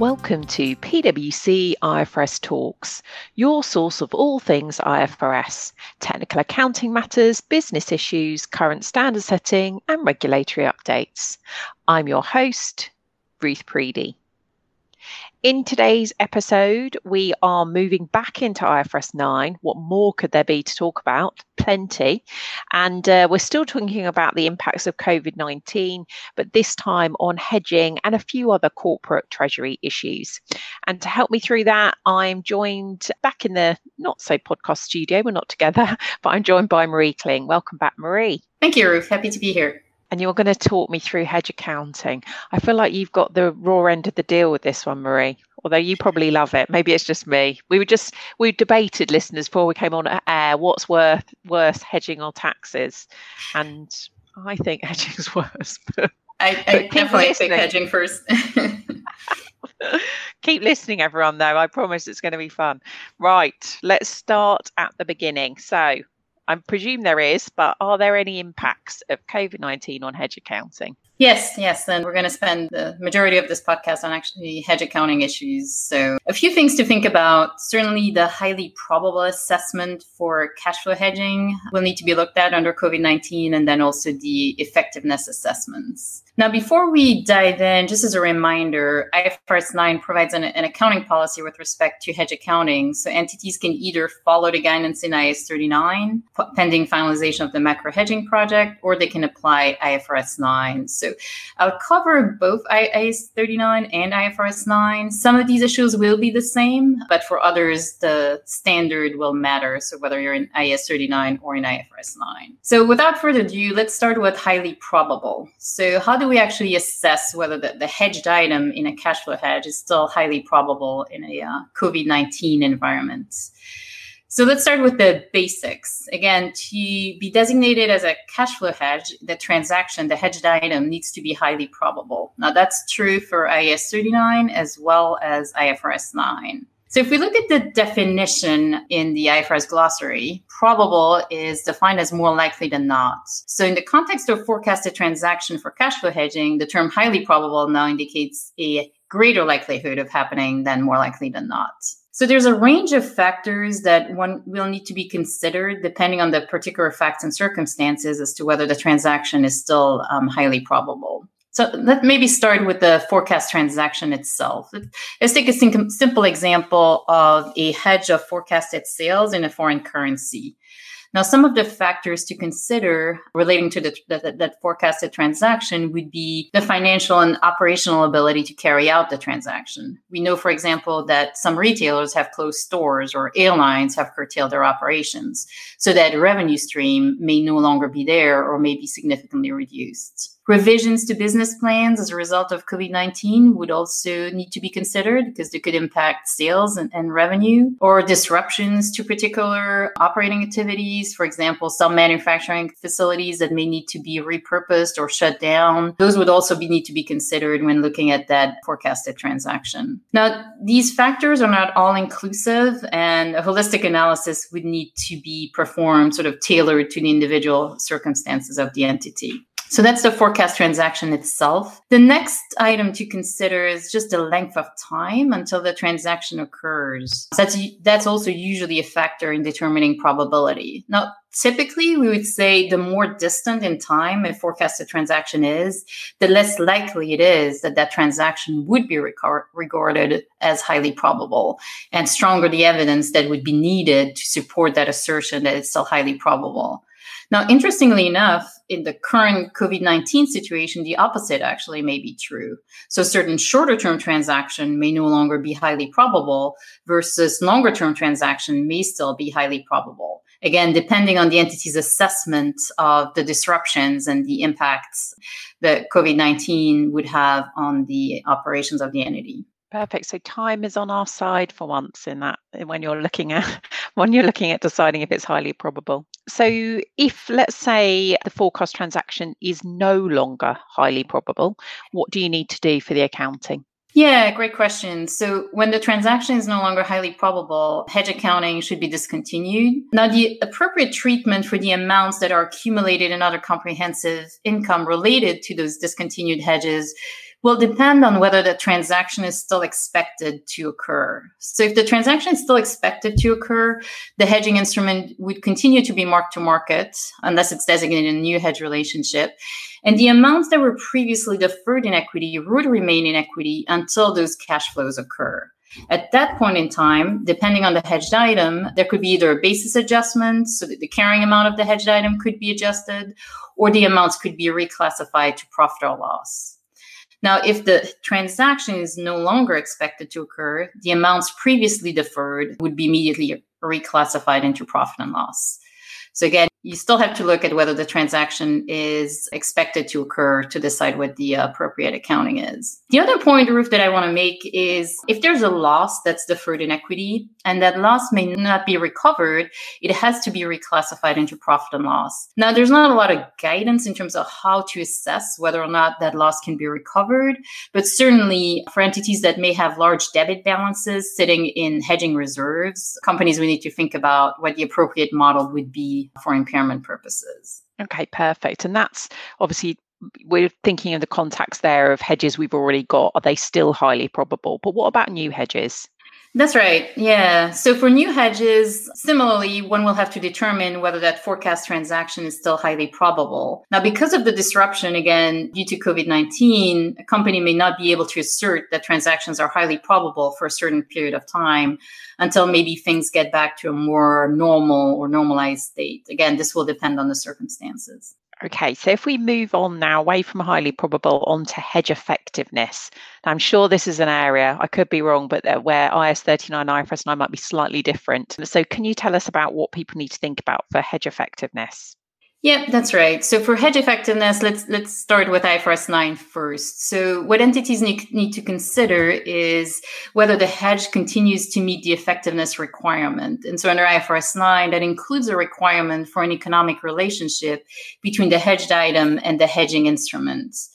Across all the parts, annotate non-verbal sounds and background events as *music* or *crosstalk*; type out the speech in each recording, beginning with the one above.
Welcome to PwC IFRS Talks, your source of all things IFRS, technical accounting matters, business issues, current standard setting, and regulatory updates. I'm your host, Ruth Preedy. In today's episode, we are moving back into IFRS 9. What more could there be to talk about? Plenty. And uh, we're still talking about the impacts of COVID 19, but this time on hedging and a few other corporate treasury issues. And to help me through that, I'm joined back in the not so podcast studio. We're not together, *laughs* but I'm joined by Marie Kling. Welcome back, Marie. Thank you, Ruth. Happy to be here and you're going to talk me through hedge accounting. I feel like you've got the raw end of the deal with this one, Marie. Although you probably love it. Maybe it's just me. We were just we debated listeners before we came on air what's worth worse hedging or taxes, and I think *laughs* hedging's worse. But, I, I definitely think hedging first. *laughs* *laughs* keep listening, everyone. Though I promise it's going to be fun. Right, let's start at the beginning. So I presume there is, but are there any impacts of COVID 19 on hedge accounting? Yes, yes. And we're going to spend the majority of this podcast on actually hedge accounting issues. So, a few things to think about. Certainly, the highly probable assessment for cash flow hedging will need to be looked at under COVID 19, and then also the effectiveness assessments. Now, before we dive in, just as a reminder, IFRS 9 provides an, an, accounting policy with respect to hedge accounting. So entities can either follow the guidance in IAS 39, pending finalization of the macro hedging project, or they can apply IFRS 9. So I'll cover both IAS 39 and IFRS 9. Some of these issues will be the same, but for others, the standard will matter. So whether you're in IAS 39 or in IFRS 9. So without further ado, let's start with highly probable. So how do we actually assess whether the, the hedged item in a cash flow hedge is still highly probable in a uh, COVID 19 environment? So let's start with the basics. Again, to be designated as a cash flow hedge, the transaction, the hedged item needs to be highly probable. Now that's true for IAS 39 as well as IFRS 9. So if we look at the definition in the IFRS glossary, probable is defined as more likely than not. So in the context of forecasted transaction for cash flow hedging, the term highly probable now indicates a greater likelihood of happening than more likely than not. So there's a range of factors that one will need to be considered depending on the particular facts and circumstances as to whether the transaction is still um, highly probable. So let maybe start with the forecast transaction itself. Let's take a simple example of a hedge of forecasted sales in a foreign currency. Now, some of the factors to consider relating to the, the, that forecasted transaction would be the financial and operational ability to carry out the transaction. We know, for example, that some retailers have closed stores or airlines have curtailed their operations, so that revenue stream may no longer be there or may be significantly reduced. Revisions to business plans as a result of COVID 19 would also need to be considered because they could impact sales and, and, revenue or disruptions to particular operating activities. For example, some manufacturing facilities that may need to be repurposed or shut down. Those would also be, need to be considered when looking at that forecasted transaction. Now, these factors are not all inclusive and a holistic analysis would need to be performed sort of tailored to the individual circumstances of the entity. So that's the forecast transaction itself. The next item to consider is just the length of time until the transaction occurs. That's, that's also usually a factor in determining probability. Now, typically we would say the more distant in time a forecasted transaction is, the less likely it is that that transaction would be regarded as highly probable and stronger the evidence that would be needed to support that assertion that it's still highly probable. Now, interestingly enough, in the current COVID 19 situation, the opposite actually may be true. So, certain shorter term transaction may no longer be highly probable versus longer term transaction may still be highly probable. Again, depending on the entity's assessment of the disruptions and the impacts that COVID 19 would have on the operations of the entity. Perfect. So time is on our side for once in that when you're looking at *laughs* when you're looking at deciding if it's highly probable. So if let's say the forecast transaction is no longer highly probable, what do you need to do for the accounting? Yeah, great question. So when the transaction is no longer highly probable, hedge accounting should be discontinued. Now, the appropriate treatment for the amounts that are accumulated in other comprehensive income related to those discontinued hedges will depend on whether the transaction is still expected to occur. So if the transaction is still expected to occur, the hedging instrument would continue to be marked to market unless it's designated a new hedge relationship. And the amounts that were previously deferred in equity would remain in equity until those cash flows occur. At that point in time, depending on the hedged item, there could be either a basis adjustment, so that the carrying amount of the hedged item could be adjusted, or the amounts could be reclassified to profit or loss. Now, if the transaction is no longer expected to occur, the amounts previously deferred would be immediately reclassified into profit and loss. So again, you still have to look at whether the transaction is expected to occur to decide what the appropriate accounting is. The other point, Ruth, that I want to make is if there's a loss that's deferred in equity and that loss may not be recovered, it has to be reclassified into profit and loss. Now, there's not a lot of guidance in terms of how to assess whether or not that loss can be recovered, but certainly for entities that may have large debit balances sitting in hedging reserves, companies will need to think about what the appropriate model would be for impairment purposes. Okay, perfect. And that's obviously we're thinking of the context there of hedges we've already got. Are they still highly probable? But what about new hedges? That's right. Yeah. So for new hedges, similarly, one will have to determine whether that forecast transaction is still highly probable. Now, because of the disruption, again, due to COVID 19, a company may not be able to assert that transactions are highly probable for a certain period of time until maybe things get back to a more normal or normalized state. Again, this will depend on the circumstances. Okay, so if we move on now away from highly probable onto hedge effectiveness, I'm sure this is an area, I could be wrong, but where IAS 39, IFRS 9 might be slightly different. So, can you tell us about what people need to think about for hedge effectiveness? Yep, that's right. So for hedge effectiveness, let's let's start with IFRS 9 first. So what entities need, need to consider is whether the hedge continues to meet the effectiveness requirement. And so under IFRS 9, that includes a requirement for an economic relationship between the hedged item and the hedging instruments.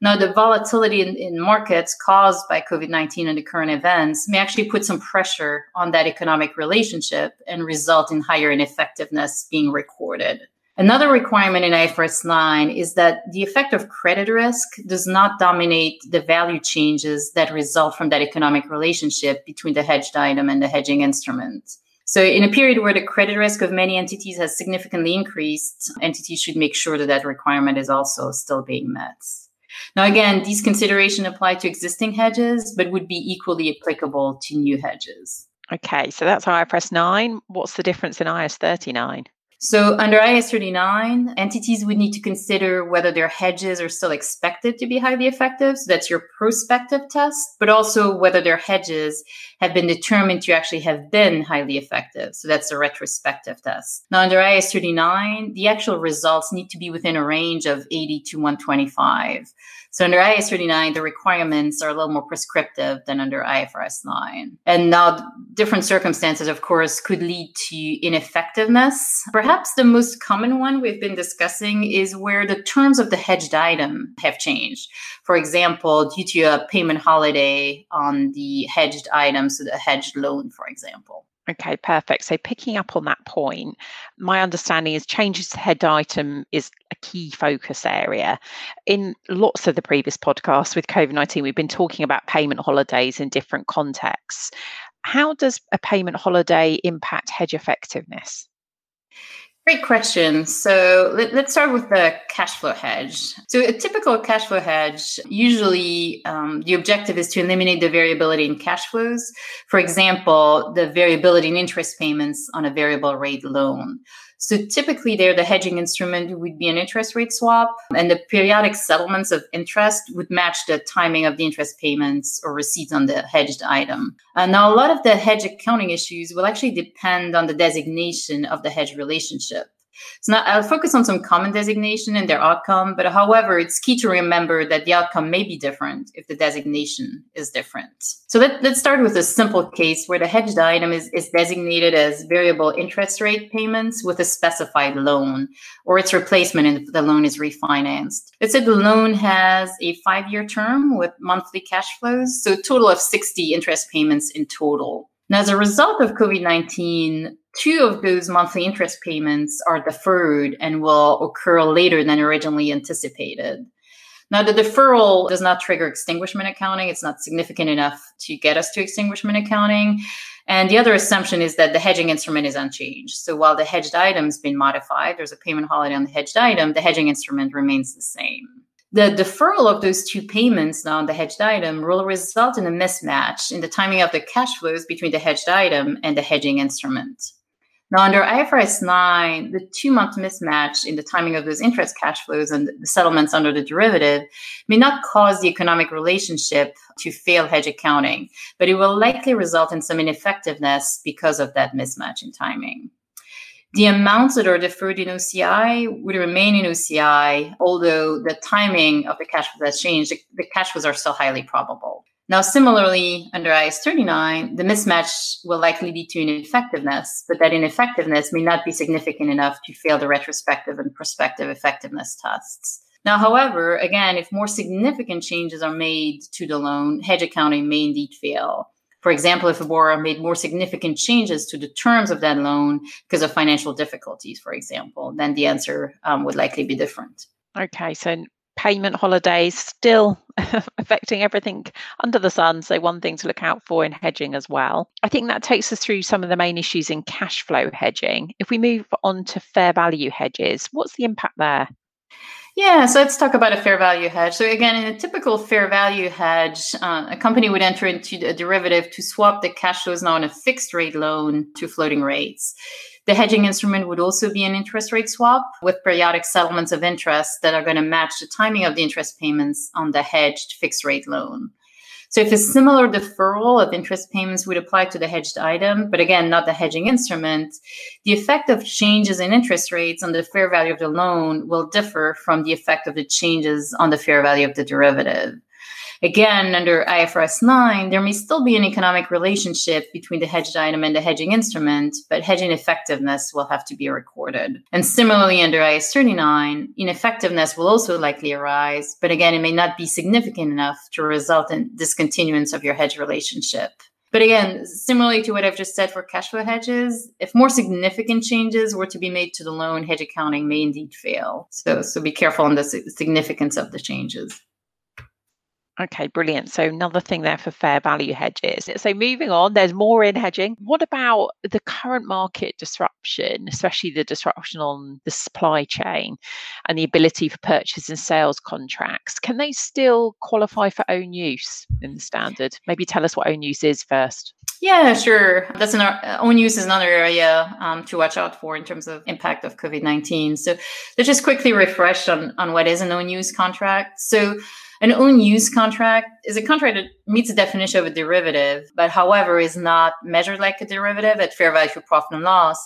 Now, the volatility in, in markets caused by COVID 19 and the current events may actually put some pressure on that economic relationship and result in higher ineffectiveness being recorded. Another requirement in IFRS 9 is that the effect of credit risk does not dominate the value changes that result from that economic relationship between the hedged item and the hedging instrument. So, in a period where the credit risk of many entities has significantly increased, entities should make sure that that requirement is also still being met. Now, again, these considerations apply to existing hedges, but would be equally applicable to new hedges. Okay, so that's IFRS 9. What's the difference in IAS 39? So under IAS 39, entities would need to consider whether their hedges are still expected to be highly effective. So that's your prospective test, but also whether their hedges have been determined to actually have been highly effective. So that's a retrospective test. Now under IAS 39, the actual results need to be within a range of 80 to 125. So under IAS 39, the requirements are a little more prescriptive than under IFRS 9. And now different circumstances, of course, could lead to ineffectiveness. Perhaps the most common one we've been discussing is where the terms of the hedged item have changed. For example, due to a payment holiday on the hedged item, so the hedged loan, for example. Okay, perfect. So picking up on that point, my understanding is changes to hedged item is key focus area. In lots of the previous podcasts with COVID 19, we've been talking about payment holidays in different contexts. How does a payment holiday impact hedge effectiveness? Great question. So let, us start with the cash flow hedge. So a typical cash flow hedge, usually um, the objective is to eliminate the variability in cash flows. For example, the variability in interest payments on a variable rate loan. So typically there, the hedging instrument would be an interest rate swap and the periodic settlements of interest would match the timing of the interest payments or receipts on the hedged item. Uh, now, a lot of the hedge accounting issues will actually depend on the designation of the hedge relationship. So now I'll focus on some common designation and their outcome, but however, it's key to remember that the outcome may be different if the designation is different. So let, us start with a simple case where the hedged item is, is designated as variable interest rate payments with a specified loan, or its replacement if the loan is refinanced. Let's say the loan has a five-year term with monthly cash flows, so total of 60 interest payments in total. Now, as a result of COVID 19, two of those monthly interest payments are deferred and will occur later than originally anticipated. Now, the deferral does not trigger extinguishment accounting. It's not significant enough to get us to extinguishment accounting. And the other assumption is that the hedging instrument is unchanged. So while the hedged item's been modified, there's a payment holiday on the hedged item, the hedging instrument remains the same. The deferral of those two payments now on the hedged item will result in a mismatch in the timing of the cash flows between the hedged item and the hedging instrument. Now, under IFRS 9, the two month mismatch in the timing of those interest cash flows and the settlements under the derivative may not cause the economic relationship to fail hedge accounting, but it will likely result in some ineffectiveness because of that mismatch in timing. The amounts that are deferred in OCI would remain in OCI, although the timing of the cash flows has changed. The cash flows are still highly probable. Now, similarly, under IAS 39, the mismatch will likely lead to ineffectiveness, but that ineffectiveness may not be significant enough to fail the retrospective and prospective effectiveness tests. Now, however, again, if more significant changes are made to the loan, hedge accounting may indeed fail. For example, if a borrower made more significant changes to the terms of that loan because of financial difficulties, for example, then the answer um, would likely be different. Okay, so payment holidays still *laughs* affecting everything under the sun. So, one thing to look out for in hedging as well. I think that takes us through some of the main issues in cash flow hedging. If we move on to fair value hedges, what's the impact there? Yeah, so let's talk about a fair value hedge. So, again, in a typical fair value hedge, uh, a company would enter into a derivative to swap the cash flows now on a fixed rate loan to floating rates. The hedging instrument would also be an interest rate swap with periodic settlements of interest that are going to match the timing of the interest payments on the hedged fixed rate loan. So if a similar deferral of interest payments would apply to the hedged item, but again, not the hedging instrument, the effect of changes in interest rates on the fair value of the loan will differ from the effect of the changes on the fair value of the derivative. Again, under IFRS 9, there may still be an economic relationship between the hedged item and the hedging instrument, but hedging effectiveness will have to be recorded. And similarly, under IAS 39, ineffectiveness will also likely arise, but again, it may not be significant enough to result in discontinuance of your hedge relationship. But again, similarly to what I've just said for cash flow hedges, if more significant changes were to be made to the loan, hedge accounting may indeed fail. So, so be careful on the significance of the changes. Okay, brilliant. So another thing there for fair value hedges. So moving on, there's more in hedging. What about the current market disruption, especially the disruption on the supply chain and the ability for purchase and sales contracts? Can they still qualify for own use in the standard? Maybe tell us what own use is first. Yeah, sure. That's an uh, own use is another area um, to watch out for in terms of impact of COVID nineteen. So let's just quickly refresh on on what is an own use contract. So an own use contract is a contract that meets the definition of a derivative, but however is not measured like a derivative at fair value for profit and loss.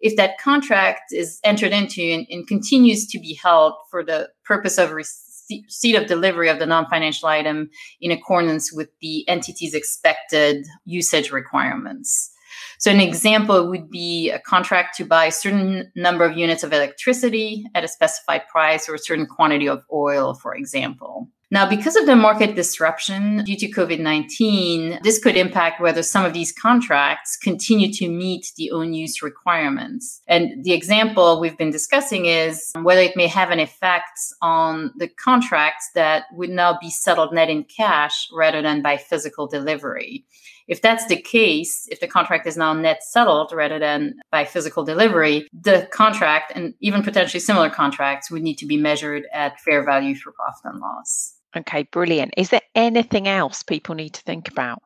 If that contract is entered into and, and continues to be held for the purpose of receipt of delivery of the non-financial item in accordance with the entity's expected usage requirements. So an example would be a contract to buy a certain number of units of electricity at a specified price or a certain quantity of oil, for example. Now, because of the market disruption due to COVID 19, this could impact whether some of these contracts continue to meet the own use requirements. And the example we've been discussing is whether it may have an effect on the contracts that would now be settled net in cash rather than by physical delivery. If that's the case, if the contract is now net settled rather than by physical delivery, the contract and even potentially similar contracts would need to be measured at fair value for profit and loss. Okay, brilliant. Is there anything else people need to think about?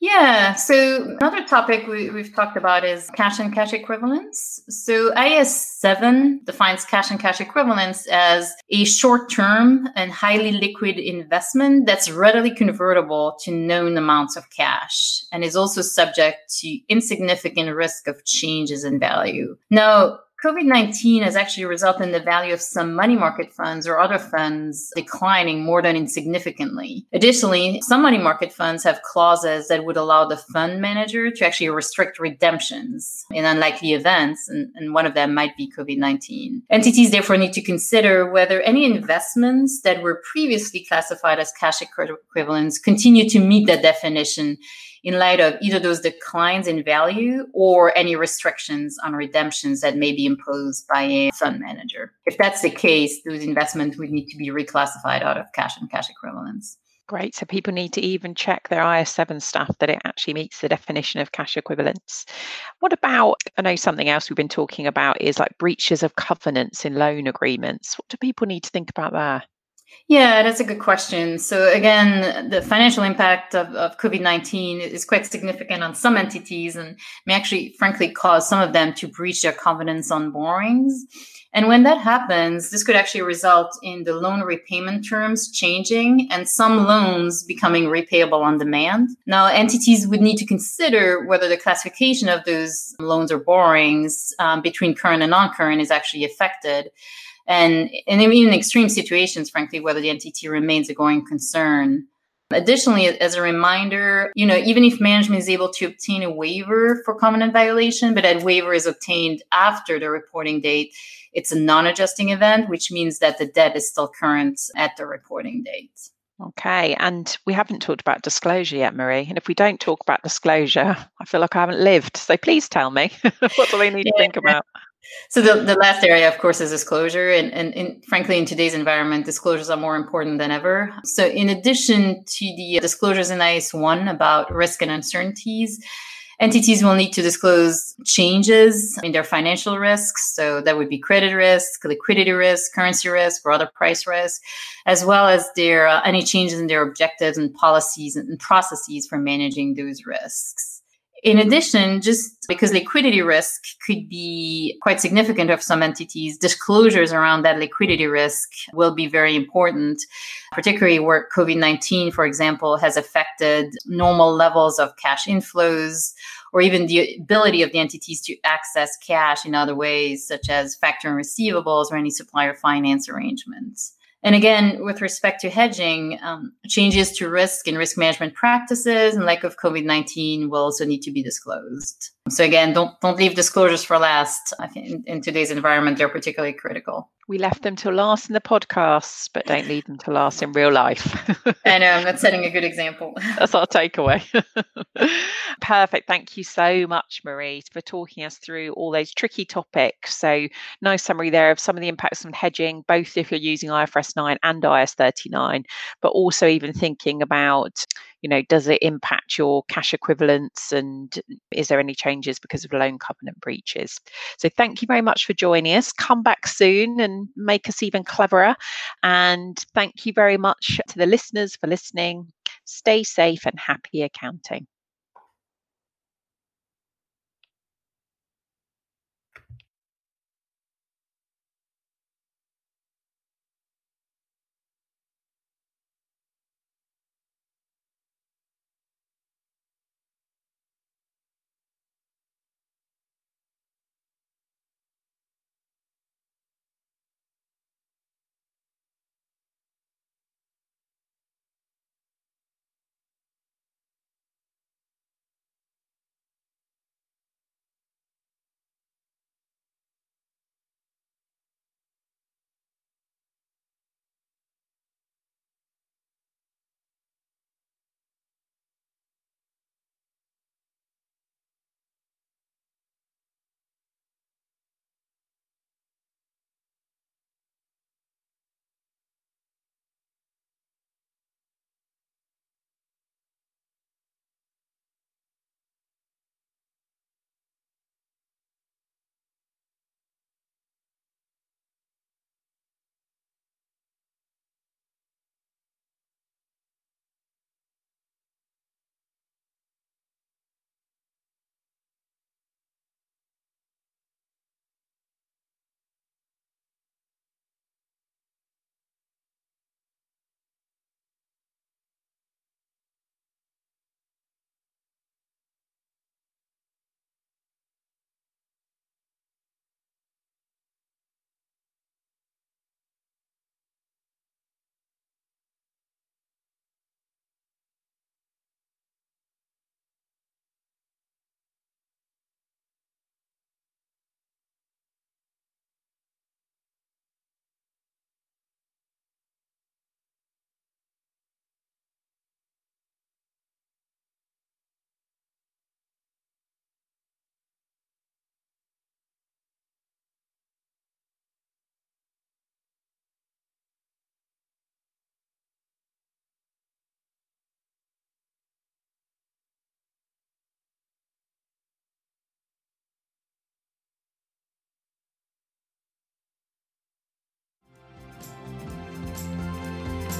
Yeah. So another topic we, have talked about is cash and cash equivalents. So IAS7 defines cash and cash equivalents as a short term and highly liquid investment that's readily convertible to known amounts of cash and is also subject to insignificant risk of changes in value. Now, COVID 19 has actually resulted in the value of some money market funds or other funds declining more than insignificantly. Additionally, some money market funds have clauses that would allow the fund manager to actually restrict redemptions in unlikely events, and, and one of them might be COVID 19. Entities therefore need to consider whether any investments that were previously classified as cash equivalents continue to meet that definition in light of either those declines in value or any restrictions on redemptions that may be imposed by a fund manager. If that's the case, those investments would need to be reclassified out of cash and cash equivalents. Great. So people need to even check their IAS7 stuff that it actually meets the definition of cash equivalents. What about, I know something else we've been talking about is like breaches of covenants in loan agreements. What do people need to think about there? Yeah, that's a good question. So again, the financial impact of, of COVID-19 is quite significant on some entities and may actually frankly cause some of them to breach their covenants on borrowings. And when that happens, this could actually result in the loan repayment terms changing and some loans becoming repayable on demand. Now, entities would need to consider whether the classification of those loans or borrowings um, between current and non current is actually affected. And, and in extreme situations, frankly, whether the entity remains a going concern. Additionally, as a reminder, you know, even if management is able to obtain a waiver for covenant violation, but that waiver is obtained after the reporting date, it's a non-adjusting event, which means that the debt is still current at the reporting date. Okay, and we haven't talked about disclosure yet, Marie. And if we don't talk about disclosure, I feel like I haven't lived. So please tell me, *laughs* what do we need yeah. to think about? So the, the last area, of course, is disclosure. And, and, and, frankly, in today's environment, disclosures are more important than ever. So in addition to the disclosures in IAS1 about risk and uncertainties, entities will need to disclose changes in their financial risks. So that would be credit risk, liquidity risk, currency risk, or other price risk, as well as their uh, any changes in their objectives and policies and processes for managing those risks. In mm-hmm. addition, just because liquidity risk could be quite significant of some entities, disclosures around that liquidity risk will be very important, particularly where COVID 19, for example, has affected normal levels of cash inflows or even the ability of the entities to access cash in other ways, such as factoring receivables or any supplier finance arrangements. And again, with respect to hedging, um, changes to risk and risk management practices and lack of COVID 19 will also need to be disclosed. So again, don't don't leave disclosures for last. I think in, in today's environment, they're particularly critical. We left them to last in the podcasts, but don't leave them to last in real life. I know, that's *laughs* setting a good example. That's our takeaway. *laughs* Perfect. Thank you so much, Marie, for talking us through all those tricky topics. So, nice summary there of some of the impacts on hedging, both if you're using IFRS 9 and IAS 39, but also even thinking about you know, does it impact your cash equivalents and is there any changes because of loan covenant breaches? So thank you very much for joining us. Come back soon and make us even cleverer. And thank you very much to the listeners for listening. Stay safe and happy accounting.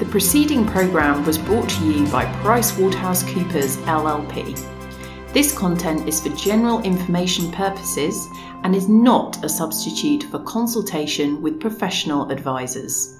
The preceding programme was brought to you by PricewaterhouseCoopers LLP. This content is for general information purposes and is not a substitute for consultation with professional advisors.